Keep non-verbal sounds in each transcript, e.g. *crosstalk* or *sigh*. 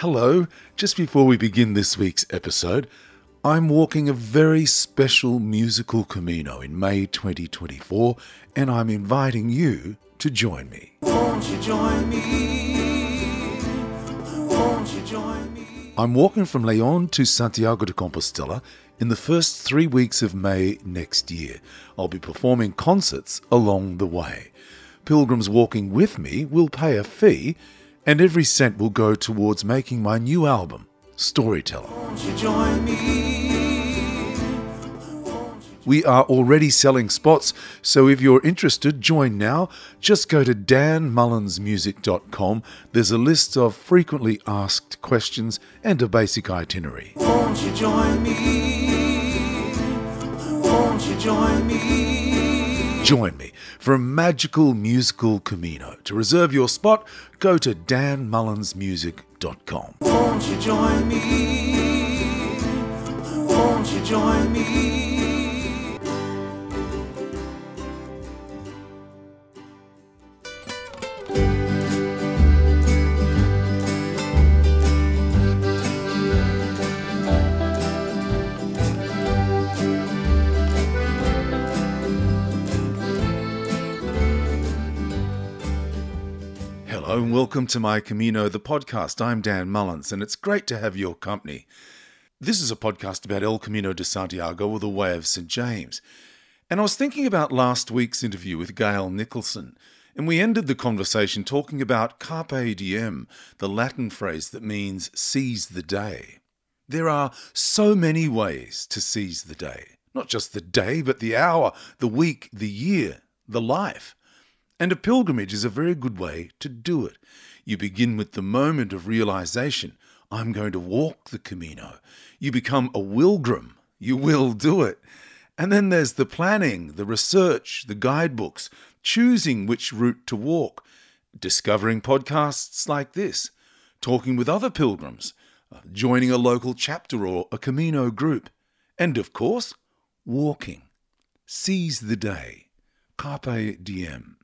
Hello, just before we begin this week's episode, I'm walking a very special musical Camino in May 2024, and I'm inviting you to join me. Won't you join me? Won't you join me? I'm walking from Leon to Santiago de Compostela in the first three weeks of May next year. I'll be performing concerts along the way. Pilgrims walking with me will pay a fee, and every cent will go towards making my new album, Storyteller. We are already selling spots, so if you're interested, join now. Just go to danmullinsmusic.com. There's a list of frequently asked questions and a basic itinerary. Won't you join me? Won't you join me? Join me for a magical musical Camino. To reserve your spot, go to danmullinsmusic.com. Won't you join me? Won't you join me? And welcome to my Camino, the podcast. I'm Dan Mullins, and it's great to have your company. This is a podcast about El Camino de Santiago, or the Way of St. James. And I was thinking about last week's interview with Gail Nicholson, and we ended the conversation talking about carpe diem, the Latin phrase that means seize the day. There are so many ways to seize the day. Not just the day, but the hour, the week, the year, the life. And a pilgrimage is a very good way to do it. You begin with the moment of realization I'm going to walk the Camino. You become a wilgrim. You will do it. And then there's the planning, the research, the guidebooks, choosing which route to walk, discovering podcasts like this, talking with other pilgrims, uh, joining a local chapter or a Camino group, and of course, walking. Seize the day. Carpe diem.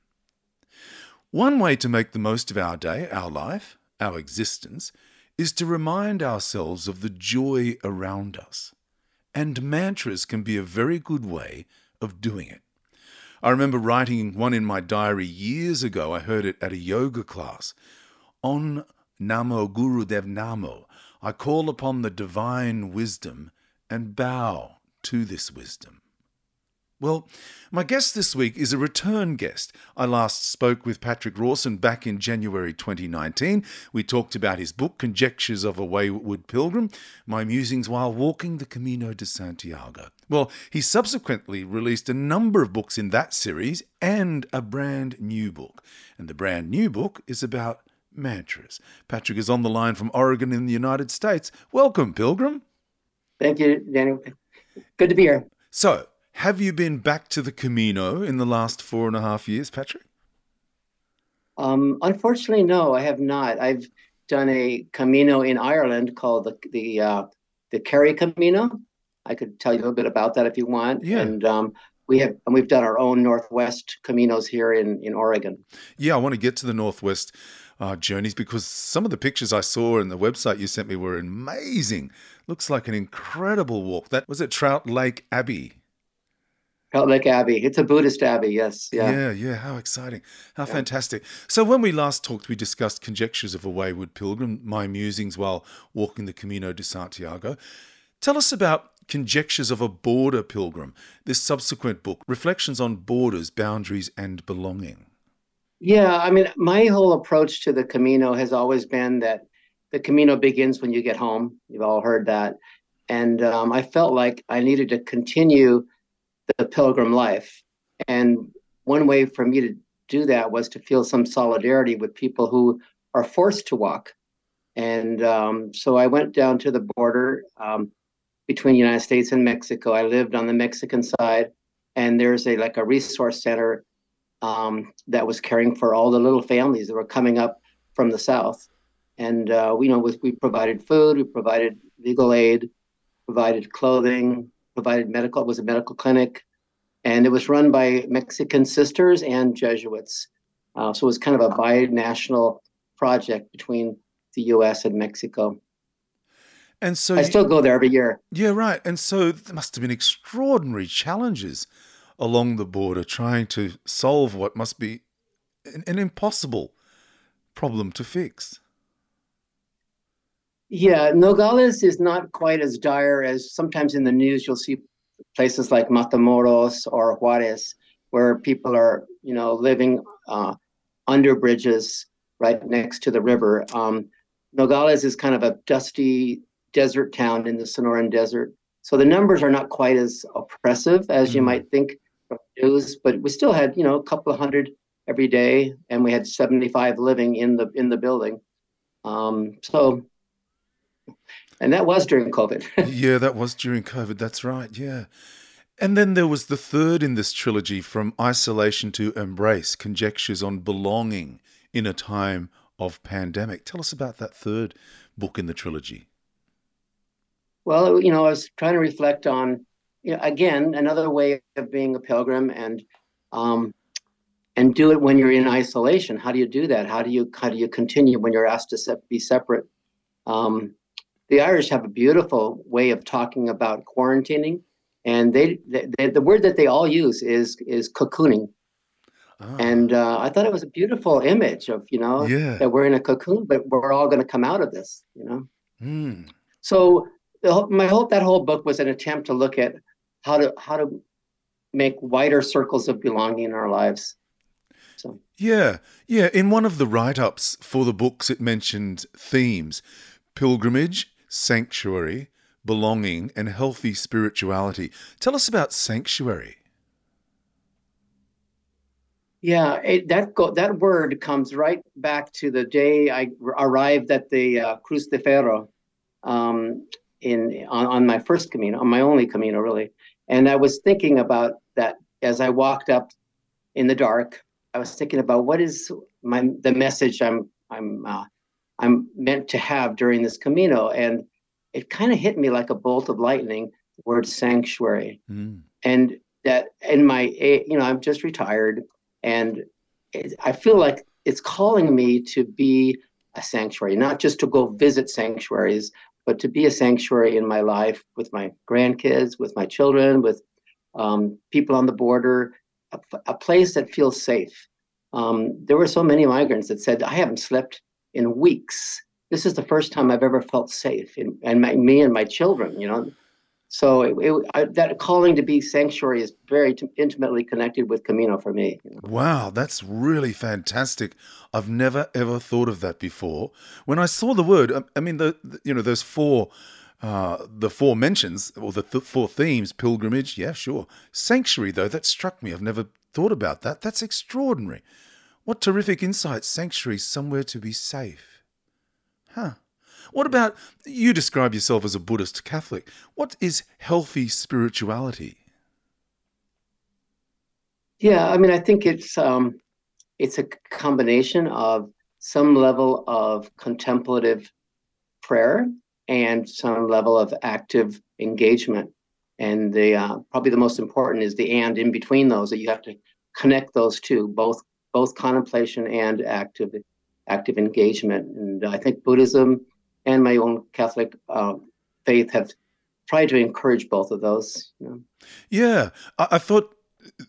One way to make the most of our day, our life, our existence, is to remind ourselves of the joy around us. And mantras can be a very good way of doing it. I remember writing one in my diary years ago. I heard it at a yoga class. Ong Namo Guru Dev Namo, I call upon the divine wisdom and bow to this wisdom. Well, my guest this week is a return guest. I last spoke with Patrick Rawson back in January 2019. We talked about his book, Conjectures of a Wayward Pilgrim, My Musings While Walking the Camino de Santiago. Well, he subsequently released a number of books in that series and a brand new book. And the brand new book is about mantras. Patrick is on the line from Oregon in the United States. Welcome, Pilgrim. Thank you, Daniel. Good to be here. So, have you been back to the Camino in the last four and a half years, Patrick? Um, unfortunately, no, I have not. I've done a Camino in Ireland called the the uh, the Kerry Camino. I could tell you a little bit about that if you want. Yeah. And um, we have and we've done our own Northwest Caminos here in in Oregon. Yeah, I want to get to the Northwest uh, journeys because some of the pictures I saw in the website you sent me were amazing. Looks like an incredible walk. That was at Trout Lake Abbey. Trout Lake Abbey. It's a Buddhist abbey, yes. Yeah. Yeah, yeah. How exciting. How yeah. fantastic. So, when we last talked, we discussed Conjectures of a Wayward Pilgrim, my musings while walking the Camino de Santiago. Tell us about Conjectures of a Border Pilgrim, this subsequent book, Reflections on Borders, Boundaries, and Belonging. Yeah, I mean, my whole approach to the Camino has always been that the Camino begins when you get home. You've all heard that. And um, I felt like I needed to continue the pilgrim life. And one way for me to do that was to feel some solidarity with people who are forced to walk. And um, so I went down to the border um, between the United States and Mexico. I lived on the Mexican side, and there's a like a resource center um, that was caring for all the little families that were coming up from the south. And uh, we you know was, we provided food, we provided legal aid, provided clothing, provided medical. It was a medical clinic, and it was run by Mexican sisters and Jesuits. Uh, so it was kind of a bi-national project between the U.S. and Mexico. And so I you- still go there every year. Yeah, right. And so there must have been extraordinary challenges along the border trying to solve what must be an, an impossible problem to fix. Yeah, Nogales is not quite as dire as sometimes in the news you'll see places like Matamoros or Juarez, where people are, you know, living uh, under bridges right next to the river. Um, Nogales is kind of a dusty desert town in the Sonoran Desert, so the numbers are not quite as oppressive as you Mhm. might think from news. But we still had, you know, a couple of hundred every day, and we had seventy-five living in the in the building. Um, so and that was during COVID. *laughs* yeah, that was during COVID. That's right. Yeah. And then there was the third in this trilogy, From Isolation to Embrace Conjectures on Belonging in a Time of Pandemic. Tell us about that third book in the trilogy. well, you know, I was trying to reflect on, you know, again, another way of being a pilgrim and um, and do it when you're in isolation. How do you do that? How do you how do you continue when you're asked to se- be separate? Um, the Irish have a beautiful way of talking about quarantining, and they, they, they the word that they all use is is cocooning. Ah, And uh, I thought it was a beautiful image of you know yeah. that we're in a cocoon, but we're all going to come out of this. You know. Mm. So the, my whole that whole book was an attempt to look at how to how to make wider circles of belonging in our lives. So Yeah, yeah. In one of the write ups for the books, it mentioned themes pilgrimage, sanctuary, belonging, and healthy spirituality. Tell us about sanctuary. yeah, it, that go, that word comes right back to the day I arrived at the uh, Cruz de Ferro um, in on, on my first Camino, on my only Camino really, and I was thinking about that as I walked up in the dark. I was thinking about what is my the message I'm I'm uh, I'm meant to have during this Camino, and it kind of hit me like a bolt of lightning. The word sanctuary, Mm. and that in my you know I'm just retired, and it, I feel like it's calling me to be a sanctuary, not just to go visit sanctuaries, but to be a sanctuary in my life with my grandkids, with my children, with um, people on the border, a, a place that feels safe. Um, there were so many migrants that said, I haven't slept in weeks. This is the first time I've ever felt safe, in, and my, me and my children, you know. So it, it, I, that calling to be sanctuary is very t- intimately connected with Camino for me. Wow, that's really fantastic. I've never ever thought of that before. When I saw the word, I, I mean, the, the you know those four, uh, the four mentions or the th- four themes: pilgrimage, yeah, sure. Sanctuary, though, that struck me. I've never thought about that. That's extraordinary. What terrific insight! Sanctuary, somewhere to be safe. Huh. What about you? Describe yourself as a Buddhist Catholic. What is healthy spirituality? Yeah, I mean, I think it's um, it's a combination of some level of contemplative prayer and some level of active engagement. And the uh, probably the most important is the and in between those that you have to connect those two, both both contemplation and active active engagement. And I think Buddhism and my own Catholic uh, faith have tried to encourage both of those. You know? Yeah, I, I thought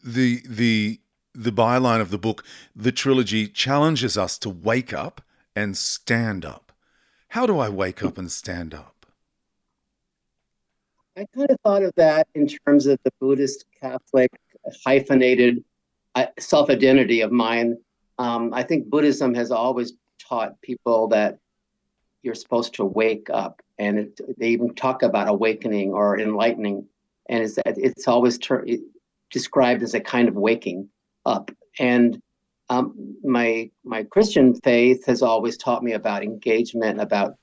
the the the byline of the book, the trilogy, challenges us to wake up and stand up. How do I wake up and stand up? I kind of thought of that in terms of the Buddhist Catholic hyphenated self identity of mine. Um, I think Buddhism has always taught people that you're supposed to wake up, and it, they even talk about awakening or enlightening, and it's it's always ter- described as a kind of waking up. And um, my my Christian faith has always taught me about engagement, about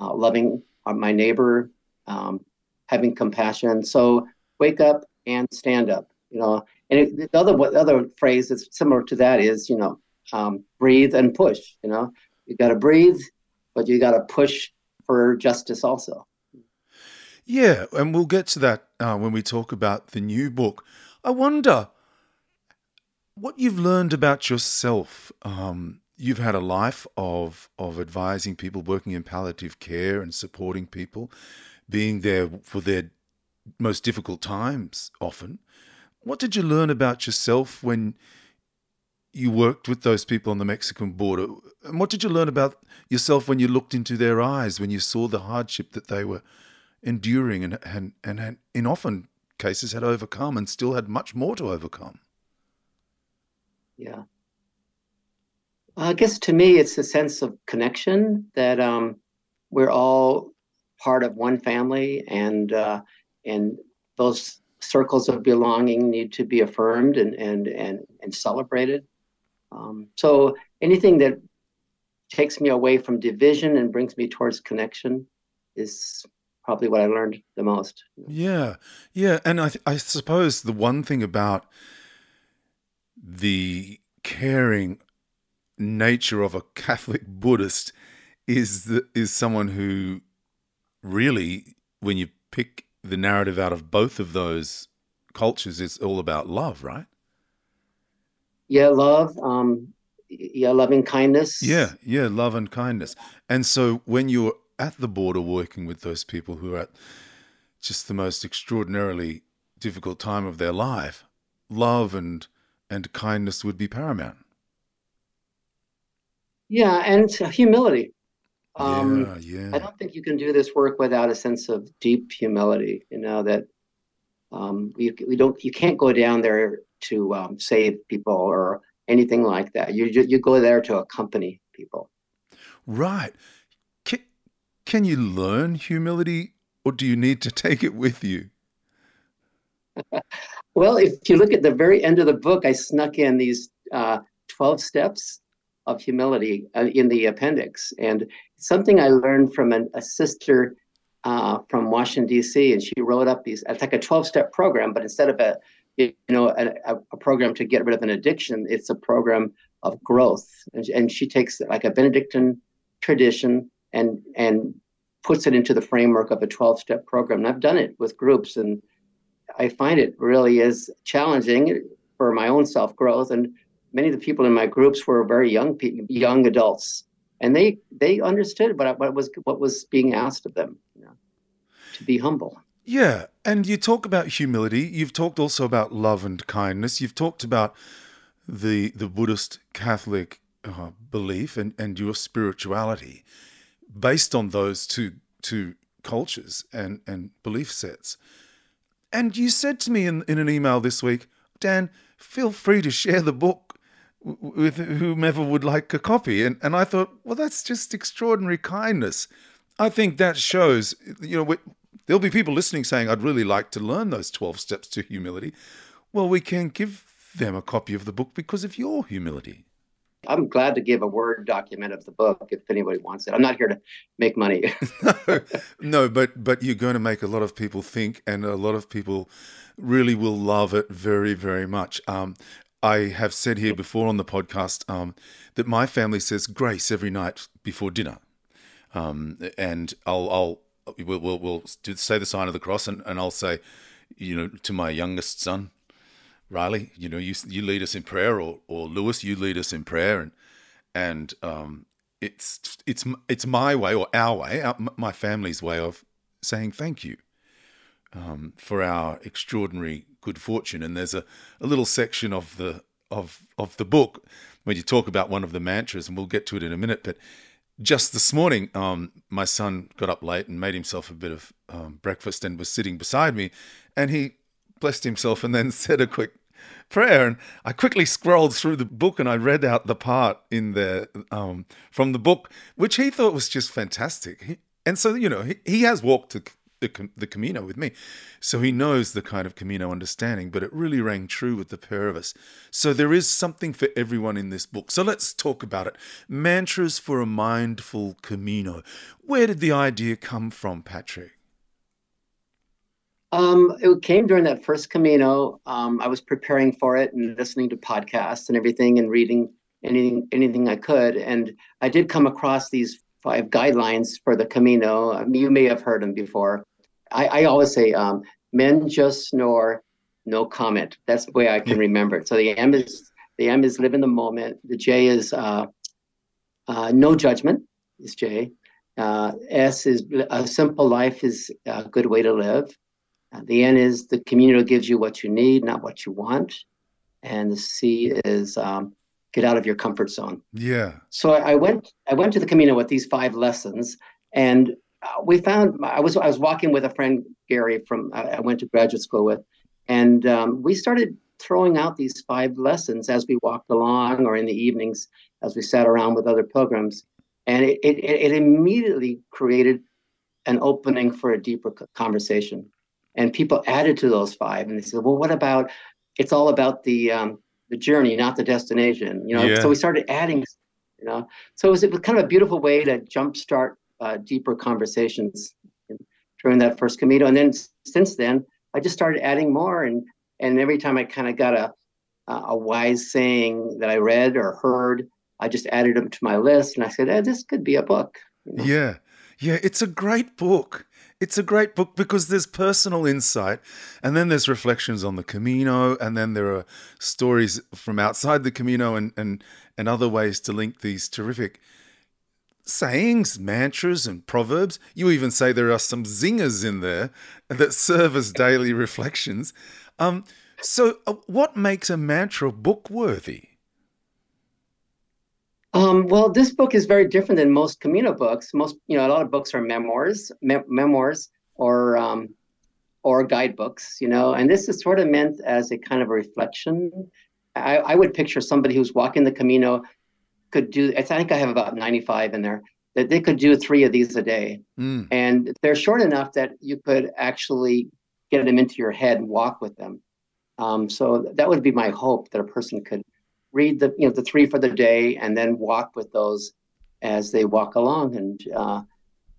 uh, loving my neighbor, um, having compassion. So wake up and stand up. You know, and it, the other the other phrase that's similar to that is you know um, breathe and push. You know, you got to breathe, but you got to push for justice also. Yeah, and we'll get to that uh, when we talk about the new book. I wonder what you've learned about yourself um, you've had a life of of advising people, working in palliative care and supporting people, being there for their most difficult times often. What did you learn about yourself when you worked with those people on the Mexican border? And what did you learn about yourself when you looked into their eyes, when you saw the hardship that they were enduring and and, and, and in often cases had overcome and still had much more to overcome? Yeah. I guess to me, it's a sense of connection that um, we're all part of one family, and uh, and those circles of belonging need to be affirmed and and and and celebrated. Um, so anything that takes me away from division and brings me towards connection is probably what I learned the most. Yeah, yeah, and I th- I suppose the one thing about the caring nature of a Catholic Buddhist is the, is someone who really, when you pick the narrative out of both of those cultures, is all about love, right? Yeah, love. Um, yeah, loving kindness. Yeah, yeah, love and kindness. And so when you're at the border working with those people who are at just the most extraordinarily difficult time of their life, love and and kindness would be paramount. Yeah, and humility. Um, yeah, yeah. I don't think you can do this work without a sense of deep humility. You know that um, we we don't you can't go down there to um, save people or anything like that. You you go there to accompany people. Right. Can, can you learn humility, or do you need to take it with you? *laughs* well, if you look at the very end of the book, I snuck in these uh, twelve steps of humility uh, in the appendix. And something I learned from an, a sister uh, from Washington D.C. and she wrote up these. It's like a twelve-step program, but instead of a you know a, a, program to get rid of an addiction, it's a program of growth. And, and she takes like a Benedictine tradition and and puts it into the framework of a 12-step program. And I've done it with groups, and I find it really is challenging for my own self-growth and many of the people in my groups were very young young adults, and they they understood what what was what was being asked of them, you know, to be humble. Yeah, and you talk about humility. You've talked also about love and kindness. You've talked about the the Buddhist Catholic uh, belief and and your spirituality based on those two two cultures and and belief sets. And you said to me in, in an email this week, Dan, feel free to share the book with whomever would like a copy. And, and I thought, well, that's just extraordinary kindness. I think that shows, you know, there'll be people listening saying, I'd really like to learn those 12 steps to humility. Well, we can give them a copy of the book because of your humility. I'm glad to give a Word document of the book if anybody wants it. I'm not here to make money. no, *laughs* *laughs* no, but but you're going to make a lot of people think, and a lot of people really will love it very, very much. Um, I have said here before on the podcast um, that my family says grace every night before dinner, um, and I'll, I'll we'll, we'll, we'll say the sign of the cross, and, and I'll say, you know, to my youngest son, Riley, you know, you you lead us in prayer, or or Lewis, you lead us in prayer, and and um, it's it's it's my way or our way, our, my family's way of saying thank you um, for our extraordinary good fortune. And there's a, a little section of the of of the book when you talk about one of the mantras, and we'll get to it in a minute. But just this morning, um, my son got up late and made himself a bit of um, breakfast and was sitting beside me, and he blessed himself and then *laughs* said a quick prayer. And I quickly scrolled through the book and I read out the part in there um, from the book, which he thought was just fantastic. He, and so, you know, he, he has walked to the, the Camino with me. So he knows the kind of Camino understanding, but it really rang true with the pair of us. So there is something for everyone in this book. So let's talk about it. Mantras for a Mindful Camino. Where did the idea come from, Patrick? Um, it came during that first Camino. Um, I was preparing for it and listening to podcasts and everything and reading anything anything I could. And I did come across these five guidelines for the Camino. You may have heard them before. I, I always say, um, men just snore, no comment. That's the way I can *laughs* remember it. So the M is the M is live in the moment. The J is uh, uh, no judgment is J. Uh, S is a simple life is a good way to live. Uh, the N is the community gives you what you need, not what you want. And the C is um, get out of your comfort zone. Yeah. So I, I went I went to the Camino with these five lessons, and uh, we found I was I was walking with a friend Gary from I went to graduate school with, and um, we started throwing out these five lessons as we walked along or in the evenings as we sat around with other pilgrims, and it it, it immediately created an opening for a deeper conversation, and people added to those five, and they said, well, what about? It's all about the um, the journey, not the destination. You know, yeah. so we started adding. You know, so it was, it was kind of a beautiful way to jumpstart uh, deeper conversations during that first Camino. And then since then, I just started adding more. And and every time I kind of got a a wise saying that I read or heard, I just added them to my list. And I said, eh, this could be a book. You know? Yeah. Yeah, it's a great book. It's a great book because there's personal insight, and then there's reflections on the Camino, and then there are stories from outside the Camino and, and, and other ways to link these terrific sayings, mantras, and proverbs. You even say there are some zingers in there that serve as daily reflections. Um, so, uh, what makes a mantra book worthy? Um, well, this book is very different than most Camino books. Most, you know, a lot of books are memoirs, me- memoirs, or um, or guidebooks. You know, and this is sort of meant as a kind of a reflection. I, I would picture somebody who's walking the Camino could do. I think I have about ninety-five in there. That they could do three of these a day, mm. and they're short enough that you could actually get them into your head and walk with them. Um, so that would be my hope that a person could read the you know the three for the day and then walk with those as they walk along. And uh,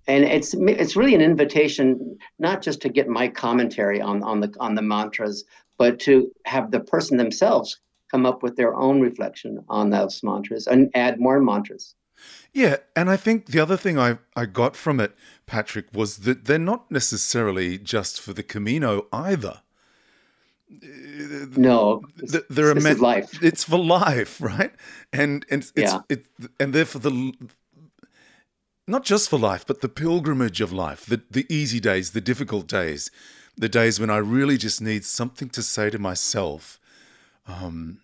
and it's it's really an invitation not just to get my commentary on on the on the mantras but to have the person themselves come up with their own reflection on those mantras and add more mantras. Yeah and i think the other thing i i got from it patrick was that they're not necessarily just for the camino either no they're this meant, life it's for life *laughs* right and and it's yeah. it and therefore the not just for life but the pilgrimage of life the the easy days the difficult days the days when i really just need something to say to myself um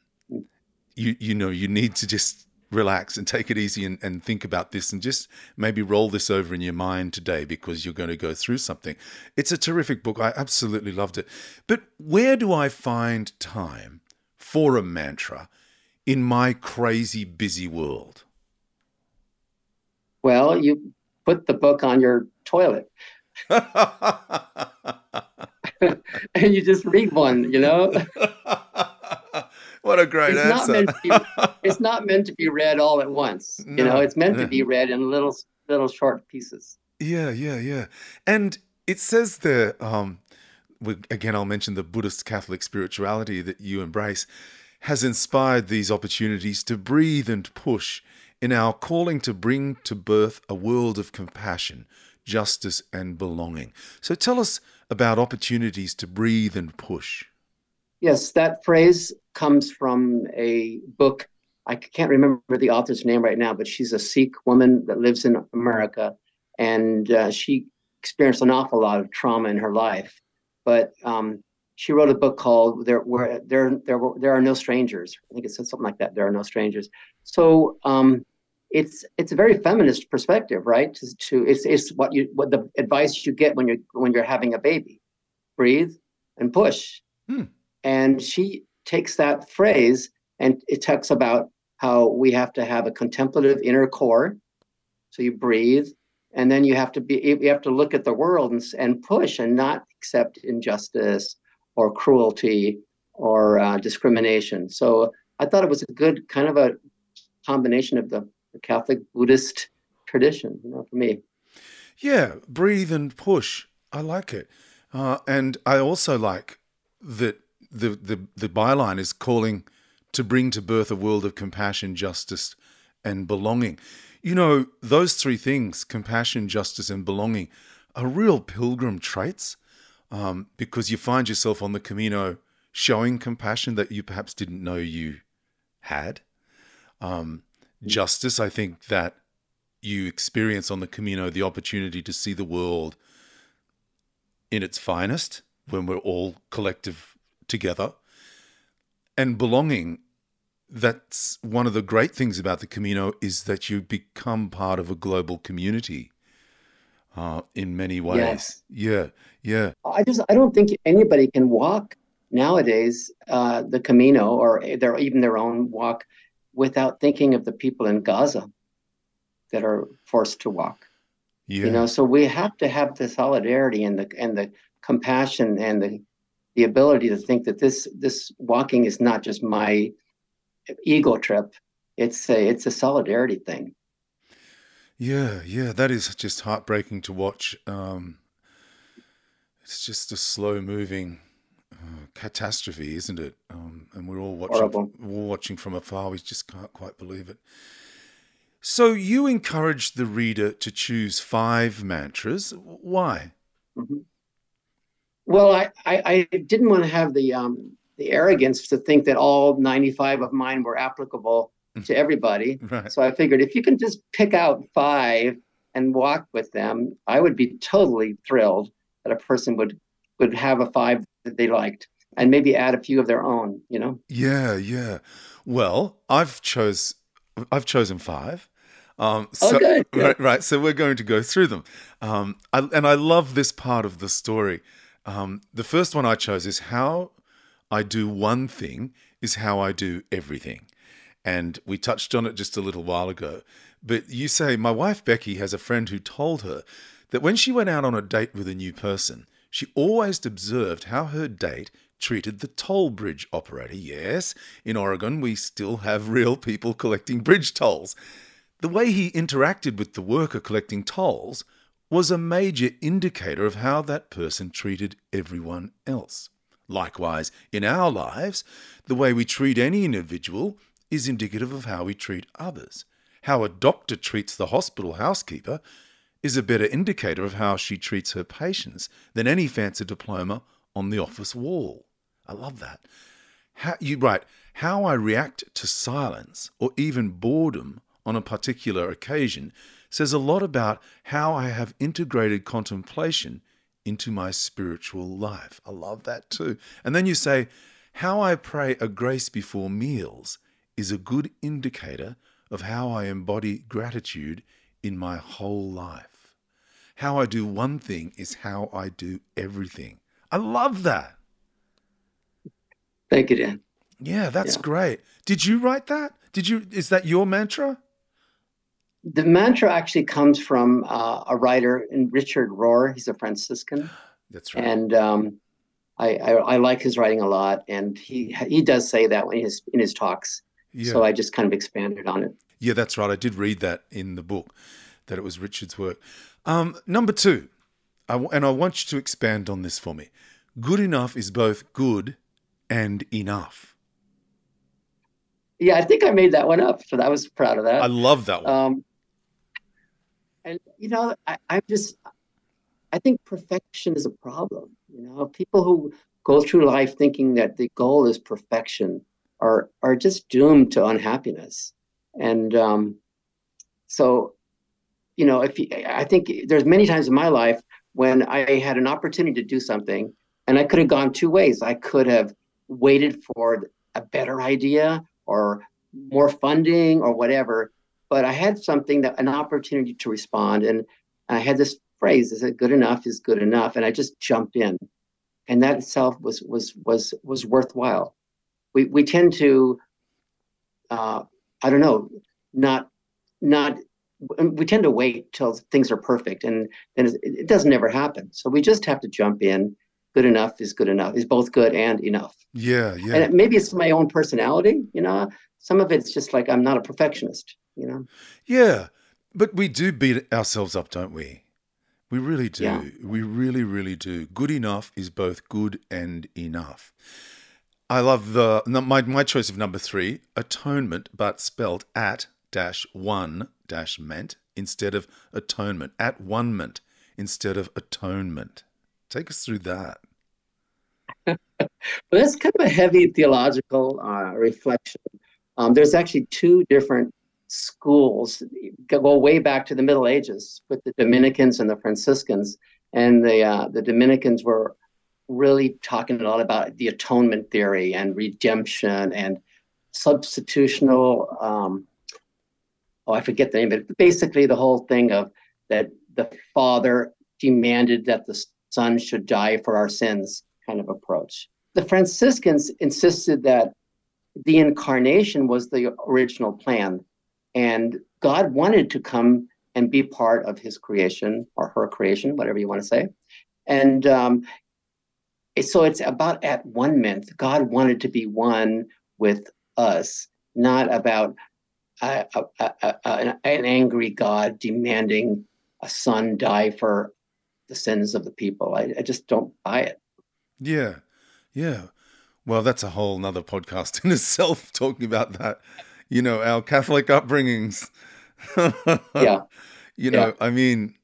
you you know you need to just relax and take it easy and, and think about this and just maybe roll this over in your mind today because you're going to go through something. It's a terrific book. I absolutely loved it. But where do I find time for a mantra in my crazy busy world? Well, you put the book on your toilet. *laughs* *laughs* and you just read one, you know? *laughs* what a great it's answer. Not *laughs* be, it's not meant to be read all at once. No, you know, it's meant to be read in little little short pieces. Yeah, yeah, yeah. And it says there, um, again, I'll mention the Buddhist Catholic spirituality that you embrace has inspired these opportunities to breathe and push in our calling to bring to birth a world of compassion, justice, and belonging. So tell us about opportunities to breathe and push. Yes, that phrase comes from a book. I can't remember the author's name right now, but she's a Sikh woman that lives in America, and uh, she experienced an awful lot of trauma in her life. But um, she wrote a book called "There Were There There There Are No Strangers." I think it said something like that. There are no strangers. So um, it's it's a very feminist perspective, right? To, to it's it's what you what the advice you get when you're when you're having a baby, breathe and push. Hmm. And she takes that phrase and it talks about how we have to have a contemplative inner core. So you breathe, and then you have to be you have to look at the world and, and push and not accept injustice or cruelty or uh, discrimination. So I thought it was a good kind of a combination of the, the Catholic Buddhist tradition, you know, for me. Yeah, breathe and push. I like it, uh, and I also like that the, the, the byline is calling to bring to birth a world of compassion, justice, and belonging. You know, those three things compassion, justice, and belonging are real pilgrim traits um, because you find yourself on the Camino showing compassion that you perhaps didn't know you had. Um, justice. I think that you experience on the Camino the opportunity to see the world in its finest when we're all collective together. And belonging, that's one of the great things about the Camino is that you become part of a global community uh, in many ways. Yes. Yeah, yeah. I just I don't think anybody can walk nowadays uh, the Camino or their even their own walk without thinking of the people in Gaza that are forced to walk. Yeah. You know, so we have to have the solidarity and the and the compassion and the the ability to think that this this walking is not just my ego trip. It's a it's a solidarity thing. Yeah, yeah, that is just heartbreaking to watch. Um, it's just a slow moving uh, catastrophe, isn't it? Um, and we're all watching, Horrible. we're all watching from afar. We just can't quite believe it. So you encourage the reader to choose five mantras. Why? Mm-hmm. Well, I, I, I, didn't want to have the um, the arrogance to think that all 95 of mine were applicable mm. to everybody. Right. So I figured if you can just pick out five and walk with them, I would be totally thrilled that a person would would have a five that they liked and maybe add a few of their own, you know? Yeah, yeah. Well, I've chose I've chosen five. Um, oh, so, oh, good, *laughs* good. Right, right. So we're going to go through them. Um, I, and I love this part of the story. Um, the first one I chose is how I do one thing is how I do everything. And we touched on it just a little while ago. But you say, my wife Becky has a friend who told her that when she went out on a date with a new person, she always observed how her date treated the toll bridge operator. Yes, in Oregon, we still have *laughs* real people collecting bridge tolls. The way he interacted with the worker collecting tolls was a major indicator of how that person treated everyone else. Likewise, in our lives, the way we treat any individual is indicative of how we treat others. How a doctor treats the hospital housekeeper is a better indicator of how she treats her patients than any fancy diploma on the office wall. I love that. How, you write, how I react to silence or even boredom on a particular occasion says a lot about how I have integrated contemplation into my spiritual life. I love that too. And then you say, how I pray a grace before meals is a good indicator of how I embody gratitude in my whole life. How I do one thing is how I do everything. I love that. Thank you, Dan. Yeah, that's yeah. great. Did you write that? Did you? Is that your mantra? The mantra actually comes from uh, a writer, Richard Rohr. He's a Franciscan. That's right. And um, I, I, I, like his writing a lot, and he he does say that when he's in his talks. Yeah. So I just kind of expanded on it. Yeah, that's right. I did read that in the book, that it was Richard's work. Um, number two, I, and I want you to expand on this for me. Good enough is both good and enough. Yeah, I think I made that one up, so I was proud of that. I love that one. Um, and you know, I, I just, I think perfection is a problem. You know, people who go through life thinking that the goal is perfection are are just doomed to unhappiness. And um, so you know, if you, I think there's many times in my life when I had an opportunity to do something and I could have gone two ways. I could have waited for a better idea or more funding or whatever, but I had something that an opportunity to respond. And I had this phrase, is it good enough is good enough? And I just jumped in. And that itself was was was was worthwhile. We we tend to uh, I don't know, not not we tend to wait till things are perfect and then it doesn't ever happen so we just have to jump in good enough is good enough is both good and enough yeah yeah and maybe it's my own personality you know some of it's just like i'm not a perfectionist you know yeah but we do beat ourselves up don't we we really do yeah. we really really do good enough is both good and enough i love the my, my choice of number three atonement but spelled at dash one dash ment instead of atonement, at one ment instead of atonement. Take us through that. *laughs* well, that's kind of a heavy theological uh, reflection. Um, there's actually two different schools go way back to the Middle Ages with the Dominicans and the Franciscans, and the uh, the Dominicans were really talking a lot about the atonement theory and redemption and substitutional. Um, oh, I forget the name, but basically the whole thing of that the Father demanded that the Son should die for our sins, kind of approach. The Franciscans insisted that the incarnation was the original plan, and God wanted to come and be part of His creation or her creation, whatever you want to say. And um, so it's about at one ment. God wanted to be one with us, not about a, a, a, an angry God demanding a son die for the sins of the people. I, I just don't buy it. Yeah, yeah. Well, that's a whole nother podcast in itself, *laughs* talking about that. You know, our Catholic upbringings. *laughs* yeah. You know, yeah. I mean,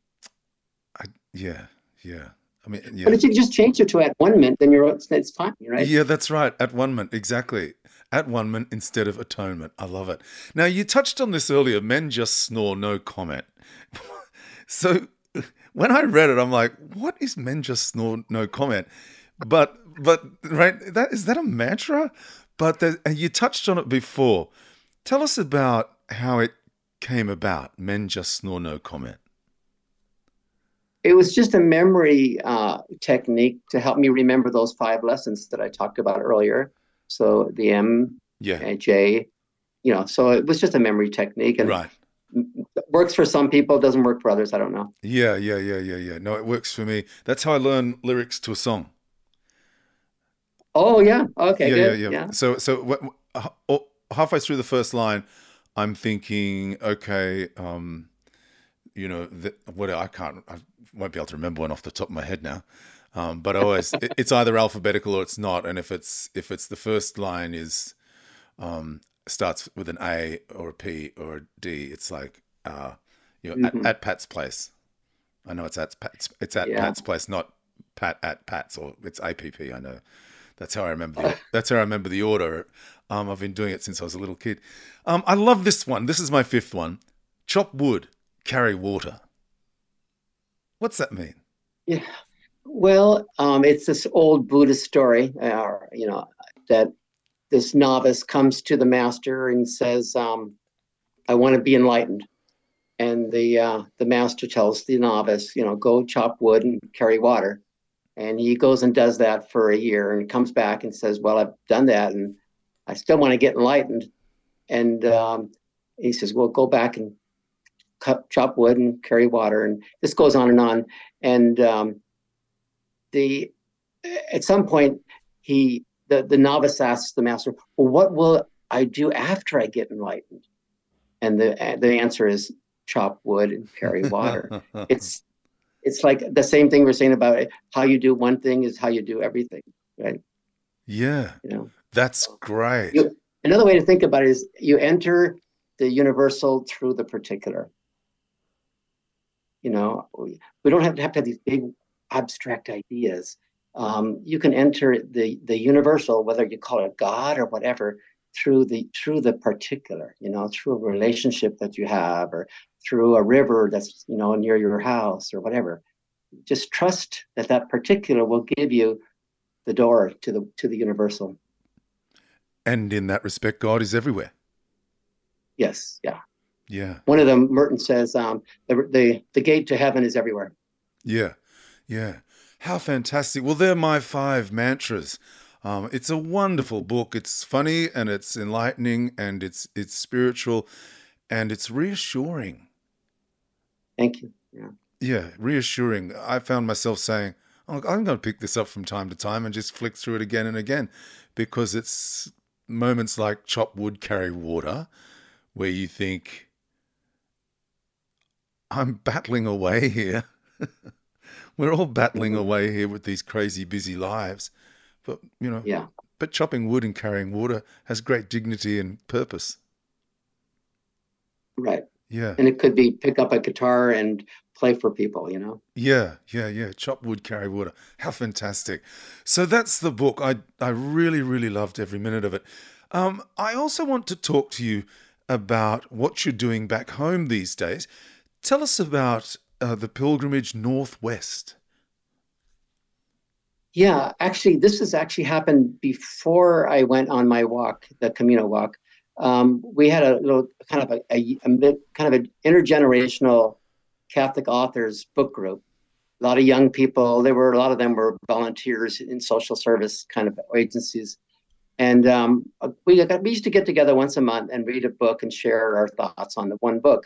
I, yeah, yeah. I mean, yeah. But if you just change it to at one ment, then you're it's fine, right? Yeah, that's right. At one ment, exactly. At one ment instead of atonement. I love it. Now you touched on this earlier. Men just snore, no comment. *laughs* so *laughs* when I read it, I'm like, what is men just snore, no comment? But but right, that is that a mantra? But the, you touched on it before. Tell us about how it came about. Men just snore, no comment it was just a memory uh, technique to help me remember those five lessons that I talked about earlier. So the M, yeah, J, you know. So it was just a memory technique, and right. works for some people, doesn't work for others. I don't know. Yeah, yeah, yeah, yeah, yeah. No, it works for me. That's how I learn lyrics to a song. Oh yeah. Okay. Yeah, good. yeah, yeah, yeah. So, so halfway through the first line, I'm thinking, okay, um, you know, the, what I can't, I won't be able to remember one off the top of my head now. Um, but always, it, it's either alphabetical or it's not. And if it's if it's the first line is um, starts with an A or a P or a D, it's like uh, you know, mm-hmm. at, at, Pat's place. I know it's at Pat's. It's at yeah. Pat's place, not Pat at Pat's, or it's APP. I know. That's how I remember. The, that's how I remember the order. Um, I've been doing it since I was a little kid. Um, I love this one. This is my fifth one. Chop wood, carry water. What's that mean? Yeah. Well, um, it's this old Buddhist story, uh, you know, that this novice comes to the master and says, um, "I want to be enlightened," and the uh, the master tells the novice, you know, go chop wood and carry water, and he goes and does that for a year and comes back and says, "Well, I've done that, and I still want to get enlightened," and um, he says, "Well, go back and cut, chop wood and carry water, and this goes on and on. And um, the at some point, he the the novice asks the master, "Well, what will I do after I get enlightened?" And the the answer is chop wood and carry water. *laughs* it's it's like the same thing we're saying about it. How you do one thing is how you do everything, right? Yeah, you know that's great. You, another way to think about it is you enter the universal through the particular. You know, we, don't have to have to have these big abstract ideas. Um, you can enter the the universal, whether you call it God or whatever, through the through the particular. You know, through a relationship that you have, or through a river that's you know near your house or whatever. Just trust that that particular will give you the door to the to the universal. And in that respect, God is everywhere. Yes. Yeah. Yeah. One of them, Merton says, um, the, the, the gate to heaven is everywhere. Yeah. Yeah. How fantastic. Well, they're my five mantras. Um, it's a wonderful book. It's funny and it's enlightening and it's it's spiritual and it's reassuring. Thank you. Yeah. Yeah, reassuring. I found myself saying, oh, I'm going to pick this up from time to time and just flick through it again and again because it's moments like chop wood, carry water, where you think, I'm battling away here. *laughs* We're all battling mm-hmm. away here with these crazy busy lives. But, you know, yeah. but chopping wood and carrying water has great dignity and purpose. Right. Yeah. And it could be pick up a guitar and play for people, you know? Yeah, yeah, yeah. Chop wood, carry water. How fantastic. So that's the book. I I really, really loved every minute of it. Um, I also want to talk to you about what you're doing back home these days. Tell us about uh, the pilgrimage northwest. Yeah, actually, this has actually happened before I went on my walk, the Camino walk. Um, we had a little kind of a, a, a kind of an intergenerational Catholic authors book group. A lot of young people. There were a lot of them were volunteers in social service kind of agencies, and um, we got, we used to get together once a month and read a book and share our thoughts on the one book.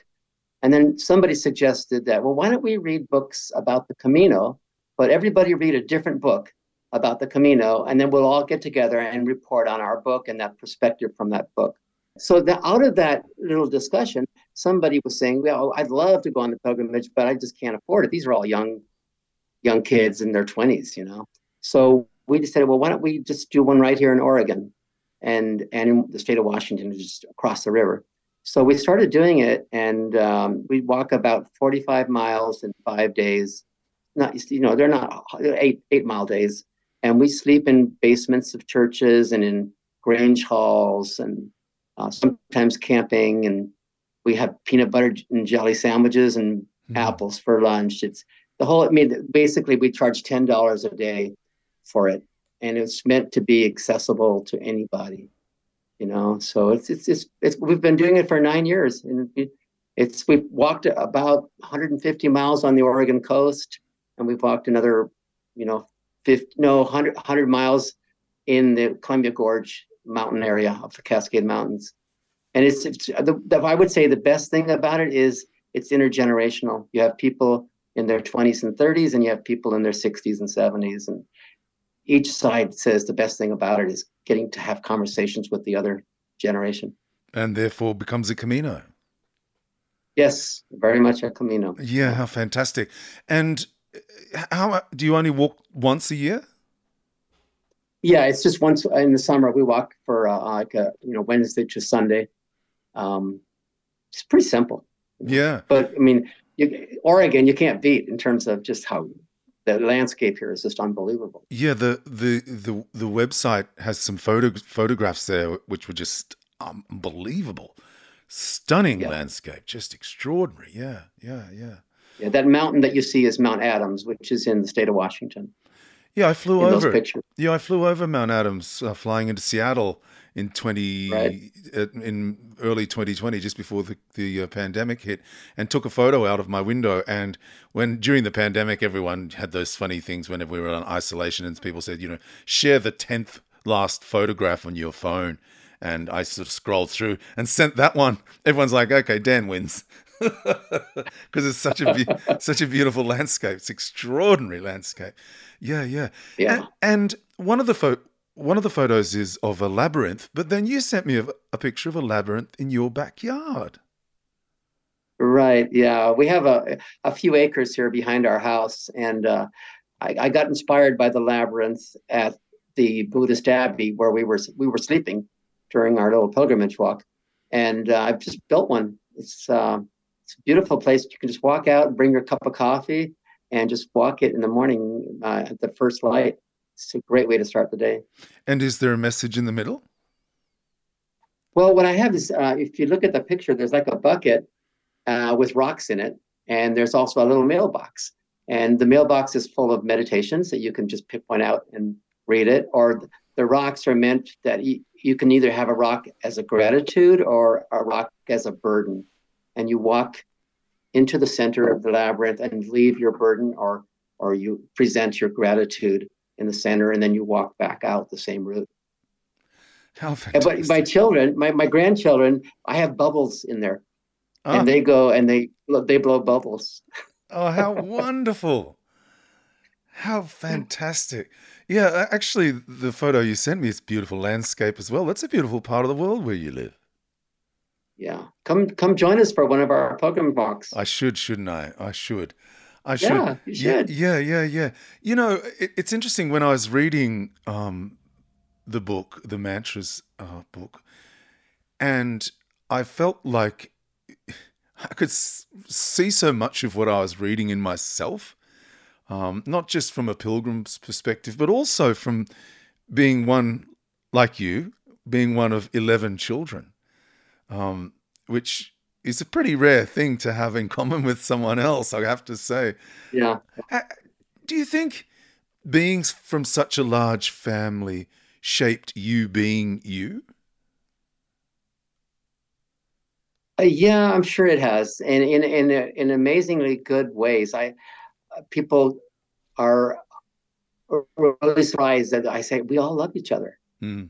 And then somebody suggested that, well, why don't we read books about the Camino, but everybody read a different book about the Camino, and then we'll all get together and report on our book and that perspective from that book. So the, out of that little discussion, somebody was saying, "Well, I'd love to go on the pilgrimage, but I just can't afford it." These are all young, young kids in their twenties, you know. So we decided, well, why don't we just do one right here in Oregon, and and in the state of Washington, just across the river. So we started doing it, and um, we walk about forty-five miles in five days. Not, you know, they're not eight eight mile days, and we sleep in basements of churches and in grange halls and uh, sometimes camping and we have peanut butter and jelly sandwiches and mm. apples for lunch it's the whole i mean basically we charge $10 a day for it and it's meant to be accessible to anybody you know so it's it's it's, it's we've been doing it for nine years and it's we've walked about 150 miles on the oregon coast and we've walked another you know 50 no 100 100 miles in the columbia gorge mountain area of the Cascade Mountains. And it's, it's the, the, I would say the best thing about it is it's intergenerational. You have people in their 20s and 30s, and you have people in their 60s and 70s. And each side says the best thing about it is getting to have conversations with the other generation. And therefore becomes a Camino. Yes, very much a Camino. Yeah, how fantastic. And how do you only walk once a year? Yeah, it's just once in the summer we walk for uh, like a you know Wednesday to Sunday. Um, it's pretty simple. Yeah, but I mean, you, Oregon you can't beat in terms of just how the landscape here is just unbelievable. Yeah, the the the the website has some photo photographs there which were just unbelievable, stunning yeah. landscape, just extraordinary. Yeah, yeah, yeah. Yeah, that mountain that you see is Mount Adams, which is in the state of Washington. Yeah, I flew over. Yeah, I flew over Mount Adams, uh, flying into Seattle in twenty right. uh, in early 2020, just before the the uh, pandemic hit, and took a photo out of my window. And when during the pandemic, everyone had those funny things whenever we were on isolation, and people said, you know, share the tenth last photograph on your phone. And I sort of scrolled through and sent that one. Everyone's like, okay, Dan wins *laughs* because it's such a be- *laughs* such a beautiful landscape. It's extraordinary landscape. Yeah, yeah, yeah. And, and one of the pho- one of the photos is of a labyrinth, but then you sent me a, a picture of a labyrinth in your backyard. Right. Yeah, we have a a few acres here behind our house, and uh, I, I got inspired by the labyrinth at the Buddhist Abbey where we were we were sleeping during our little pilgrimage walk, and uh, I've just built one. It's uh, it's a beautiful place. You can just walk out bring your cup of coffee and just walk it in the morning uh, at the first light. It's a great way to start the day. And is there a message in the middle? Well, what I have is, uh, if you look at the picture, there's like a bucket uh, with rocks in it, and there's also a little mailbox. And the mailbox is full of meditations that you can just pick one out and read it. Or the rocks are meant that you, you can either have a rock as a gratitude or a rock as a burden and you walk into the center of the labyrinth and leave your burden or or you present your gratitude in the center and then you walk back out the same route how fantastic. but my children my, my grandchildren i have bubbles in there oh. and they go and they they blow bubbles oh how *laughs* wonderful how fantastic yeah actually the photo you sent me is beautiful landscape as well that's a beautiful part of the world where you live yeah, come come join us for one of our Pokemon walks. I should, shouldn't I? I should. I should. Yeah, you should. Yeah, yeah, yeah. You know, it, it's interesting when I was reading um, the book, the Mantras uh, book, and I felt like I could see so much of what I was reading in myself, um, not just from a pilgrim's perspective, but also from being one like you, being one of 11 children. Um, which is a pretty rare thing to have in common with someone else, I have to say. Yeah. Do you think being from such a large family shaped you being you? Uh, yeah, I'm sure it has, and in in in amazingly good ways. I uh, people are really surprised that I say we all love each other. Mm.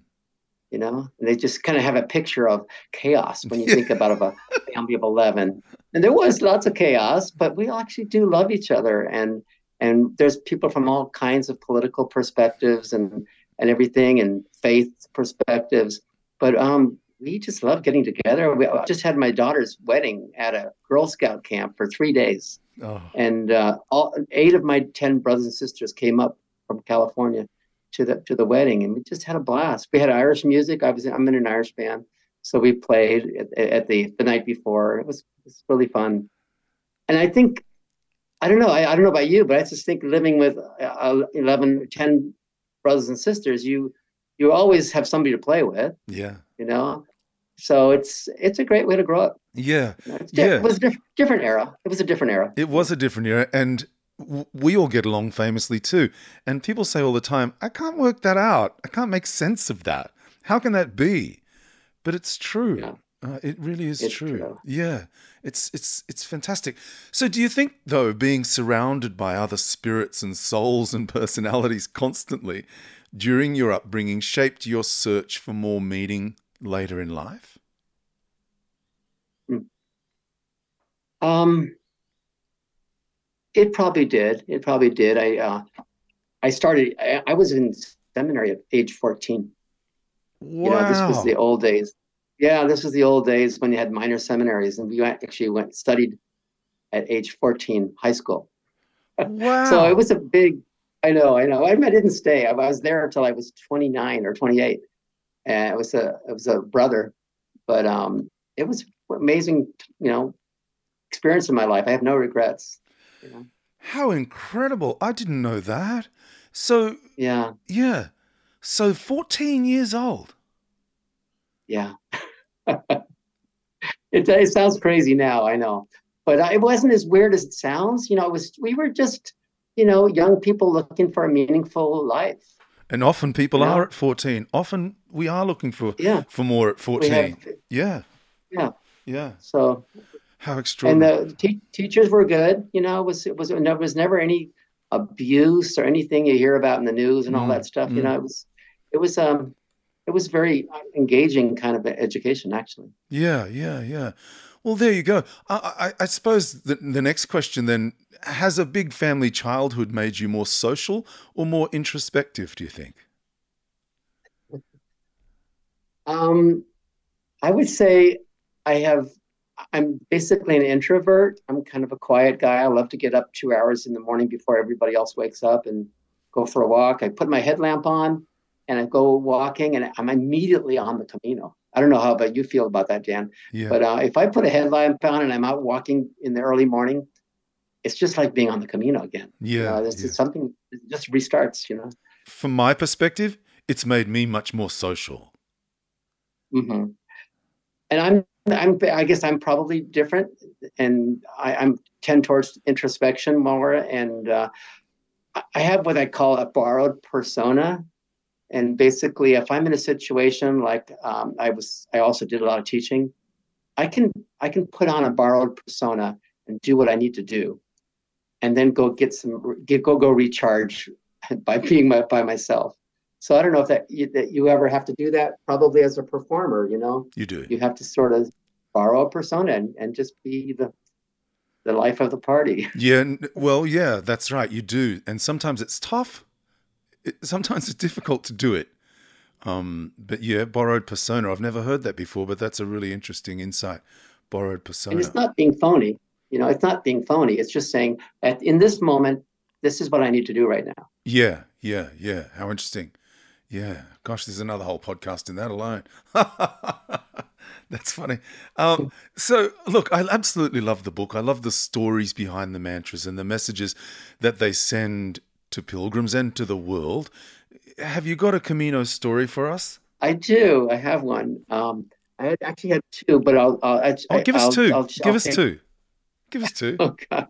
You know, and they just kind of have a picture of chaos when you *laughs* think about of a family of eleven. And there was lots of chaos, but we actually do love each other, and and there's people from all kinds of political perspectives and and everything, and faith perspectives. But um, we just love getting together. We I just had my daughter's wedding at a Girl Scout camp for three days, Oh, and uh, all eight of my ten brothers and sisters came up from California to the to the wedding, and we just had a blast. We had Irish music. I was I'm in an Irish band, so we played at, at the the night before. It was it was really fun, and I think I don't know. I, I don't know about you, but I just think living with uh, 11, 10 brothers and sisters, you you always have somebody to play with, yeah. you know. So it's it's a great way to grow up. Yeah. You know, it's di- Yeah. It was a diff- different era. It was a different era. It was a different era, and we all get along famously too. And people say all the time, I can't work that out. I can't make sense of that. How can that be? But it's true. Yeah. Uh, it really is true. true. Yeah, it's it's it's fantastic. So, do you think though, being surrounded by other spirits and souls and *laughs* personalities constantly during your upbringing shaped your search for more meaning later in life? Um, it probably did. It probably did. I uh, I started. I, I was in seminary at age fourteen. Wow. You know, this was the old days. Yeah, this was the old days when you had minor seminaries, and we went, actually went studied at age fourteen, high school. wow. *laughs* So it was a big. I know, I know. I, I didn't stay. I was there until I was twenty nine or twenty eight, and it was a it was a brother, but um, it was amazing. You know, experience in my life. I have no regrets. Know? How incredible. I didn't know that. So, Yeah, yeah. So 14 years old. yeah. *laughs* it, it sounds crazy now, I know, but uh, it wasn't as weird as it sounds. You know, it was. We were just, you know, young people looking for a meaningful life. And often people Yeah. are at 14. Often we are looking for Yeah, for more at 14. have. yeah. Yeah. Yeah. So How extraordinary! and the te- teachers were good. You know, it was it was there was never any abuse or anything you hear about in the news and all Mm, that stuff. You mm. know, it was it was um it was very engaging kind of education actually. yeah, yeah, yeah. Well, there you go. I, I, I suppose the, the next question then has a big family childhood made you more social or more introspective, do you think? Um, I would say I have. I'm basically an introvert. I'm kind of a quiet guy. I love to get up two hours in the morning before everybody else wakes up and go for a walk. I put my headlamp on and I go walking, and I'm immediately on the Camino. I don't know how about you feel about that, Dan, Yeah. but uh, if I put a headlamp on and I'm out walking in the early morning, it's just like being on the Camino again. You yeah. know, this yeah. is something it just restarts. You know. From my perspective, it's made me much more social. hmm And I'm, I'm, I guess I'm probably different, and I, I'm tend towards introspection more, and uh, I- I have what I call a borrowed persona. And basically, if I'm in a situation like um, I was, I also did a lot of teaching. I can, I can put on a borrowed persona and do what I need to do, and then go get some, get, go go recharge *laughs* by being my, by myself. So I don't know if that you, that you ever have to do that. Probably as a performer, you know You do. you have to sort of borrow a persona and, and just be the the life of the party. *laughs* Yeah, well, yeah, that's right. You do, and sometimes it's tough. It, sometimes it's difficult to do it. Um, but yeah, borrowed persona. I've never heard that before, but that's a really interesting insight. Borrowed persona. And it's not being phony. You know, it's not being phony. It's just saying at in this moment, this is what I need to do right now. Yeah, yeah, yeah. How interesting. Yeah. Gosh, there's another whole podcast in that alone. *laughs* That's funny. Um, so, look, I absolutely love the book. I love the stories behind the mantras and the messages that they send to pilgrims and to the world. Have you got a Camino story for us? I do. I have one. Um, I actually had two, but I'll. I'll I, Oh, give us I'll- 2 I'll- give I'll us take- two. Give us two. *laughs* Oh God.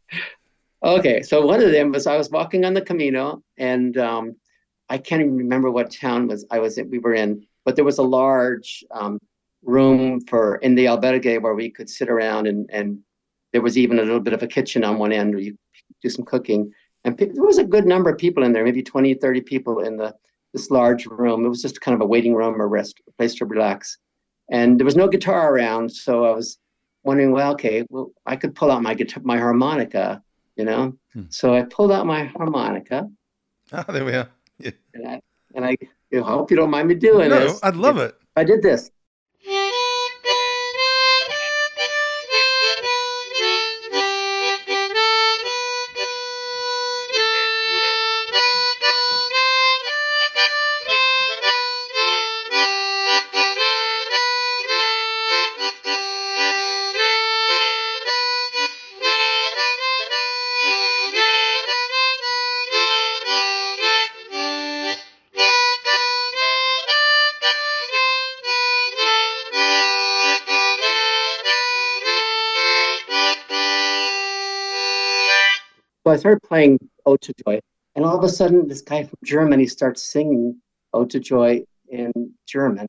Okay, so one of them was I was walking on the Camino, and um, I can't even remember what town was I was in, we were in, but there was a large um, room for in the albergue where we could sit around, and and there was even a little bit of a kitchen on one end where you do some cooking, and pe- there was a good number of people in there, maybe 20, 30 people in the this large room. It was just kind of a waiting room or rest a place to relax, and there was no guitar around, so I was wondering, well, okay, well, I could pull out my guitar, my harmonica, you know. Hmm. So I pulled out my harmonica, Ah, there we are. Yeah. *laughs* and I and I, I hope you don't mind me doing No, this. I'd love it. I did this. I started playing Ode to Joy, and all of a sudden, this guy from Germany starts singing Ode to Joy in German,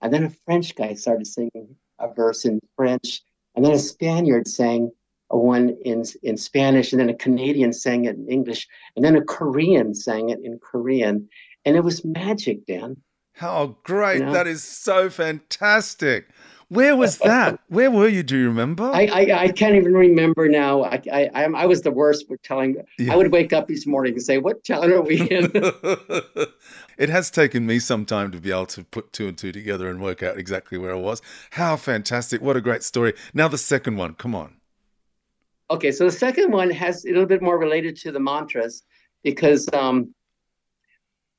and then a French guy started singing a verse in French, and then a Spaniard sang a one in in Spanish, and then a Canadian sang it in English, and then a Korean sang it in Korean, and it was magic, Dan. How great. You know? That is so fantastic. Where was that? Where were you? Do you remember? I, I, I can't even remember now. I, I, I'm- was the worst for telling. Yeah. I would wake up each morning and say, "What town are we in?" *laughs* *laughs* it has taken me some time to be able to put two and two together and work out exactly where I was. How fantastic. What a great story. Now, the second one. Come on. Okay, so the second one has a little bit more related to the mantras because, um,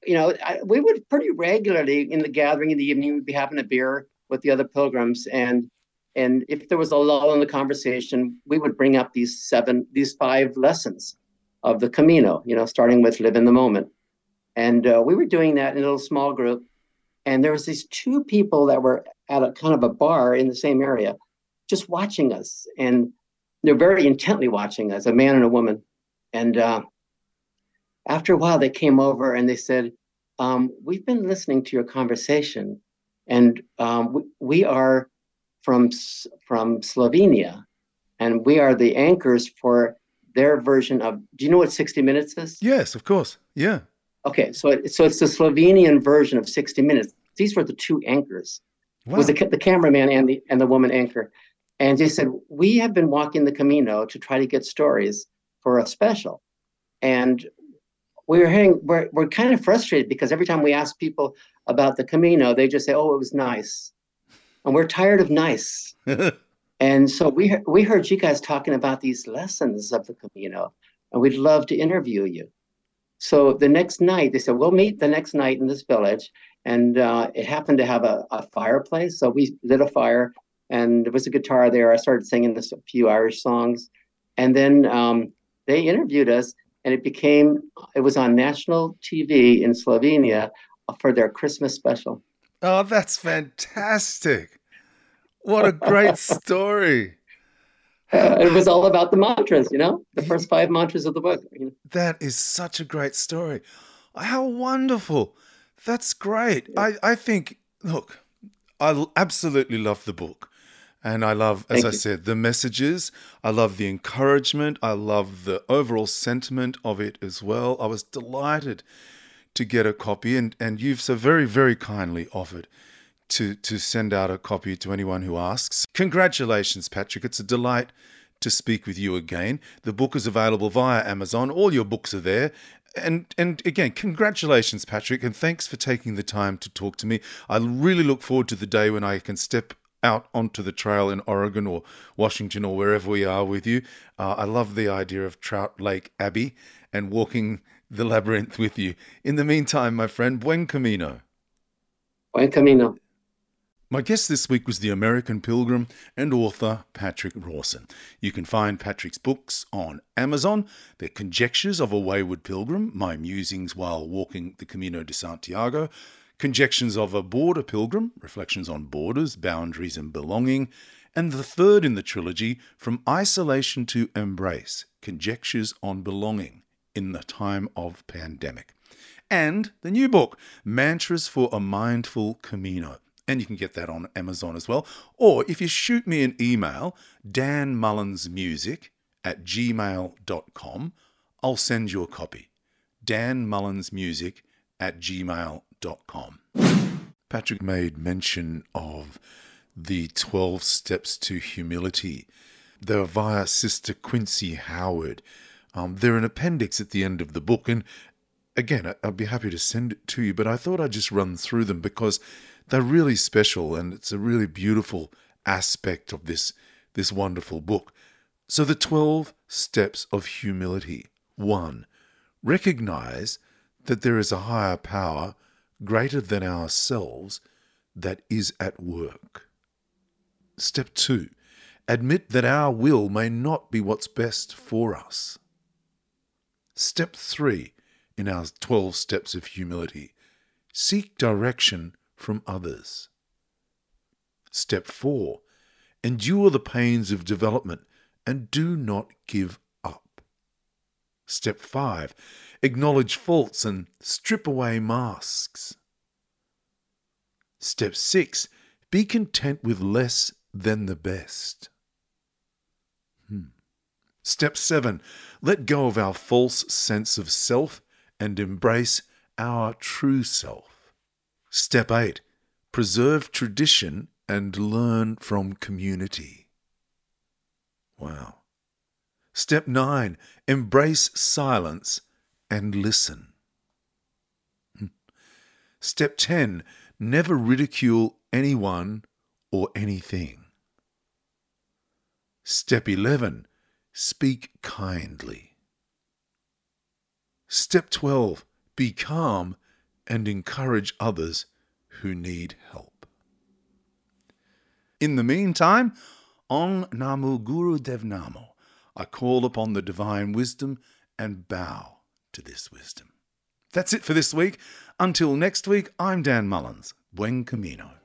you know, I, we would pretty regularly in the gathering in the evening, we'd be having a beer with the other pilgrims, and and if there was a lull in the conversation, we would bring up these seven, these five lessons of the Camino. You know, starting with live in the moment, and uh, we were doing that in a little small group, and there was these two people that were at a kind of a bar in the same area, just watching us, and they're very intently watching us, a man and a woman. And uh, after a while, they came over and they said, um, "We've been listening to your conversation, and um, we, we are from from Slovenia, and we are the anchors for their version of. Do you know what 60 Minutes is? Yes, of course. Yeah. Okay, so it, so it's the Slovenian version of 60 Minutes. These were the two anchors Wow. was the, the cameraman and the and the woman anchor, and they said we have been walking the Camino to try to get stories for a special, and we were hearing we're we're kind of frustrated because every time we ask people about the Camino, they just say, "Oh, it was nice," and we're tired of nice. *laughs* And so we we heard you guys talking about these lessons of the Camino, and we'd love to interview you. So the next night, they said we'll meet the next night in this village, and uh, it happened to have a, a fireplace. So we lit a fire, and there was a guitar there. I started singing this a few Irish songs, and then um, they interviewed us, and it became it was on national TV in Slovenia for their Christmas special. oh, that's fantastic. What a great *laughs* story. It was all about the mantras, you know, the first five mantras of the book. You know? That is such a great story. How wonderful. That's great. I, I think, look, I absolutely love the book. And I love, as Thank I you. said, the messages. I love the encouragement. I love the overall sentiment of it as well. I was delighted to get a copy, and, and you've so very, very kindly offered to, to send out a copy to anyone who asks. Congratulations, Patrick. It's a delight to speak with you again. The book is available via Amazon. All your books are there. And and again, congratulations, Patrick, and thanks for taking the time to talk to me. I really look forward to the day when I can step out onto the trail in Oregon or Washington or wherever we are with you. Uh, I love the idea of Trout Lake Abbey and walking the labyrinth with you. In the meantime, my friend, buen camino. Buen Camino. My guest this week was the American pilgrim and author Patrick Rawson. You can find Patrick's books on Amazon. They're Conjectures of a Wayward Pilgrim, My Musings While Walking the Camino de Santiago, Conjectures of a Border Pilgrim, reflections on borders, boundaries, and belonging, and the third in the trilogy, From Isolation to Embrace, Conjectures on Belonging in the Time of Pandemic. And the new book, Mantras for a Mindful Camino. And you can get that on Amazon as well. Or if you shoot me an email, danmullinsmusic at gmail.com, I'll send you a copy. danmullinsmusic at gmail.com. Patrick made mention of the 12 steps to humility. They're via Sister Quincy Howard. Um, they're an appendix at the end of the book, and again, I'd be happy to send it to you, but I thought I'd just run through them because they're really special and it's a really beautiful aspect of this, this wonderful book. So, the 12 steps of humility. One, recognize that there is a higher power greater than ourselves that is at work. Step two, admit that our will may not be what's best for us. Step three in our 12 steps of humility, seek direction from others. Step four, endure the pains of development and do not give up. Step 5. Acknowledge faults and strip away masks. Step 6. Be content with less than the best. Hmm. Step 7. Let go of our false sense of self and embrace our true self. Step 8. Preserve tradition and learn from community. Wow. Step 9 Embrace silence and listen. Step 10 Never ridicule anyone or anything. Step 11 Speak kindly. Step 12 Be calm and encourage others who need help. In the meantime, Ong Namo Guru Dev Namo. I call upon the divine wisdom and bow to this wisdom. That's it for this week. Until next week, I'm Dan Mullins. Buen Camino.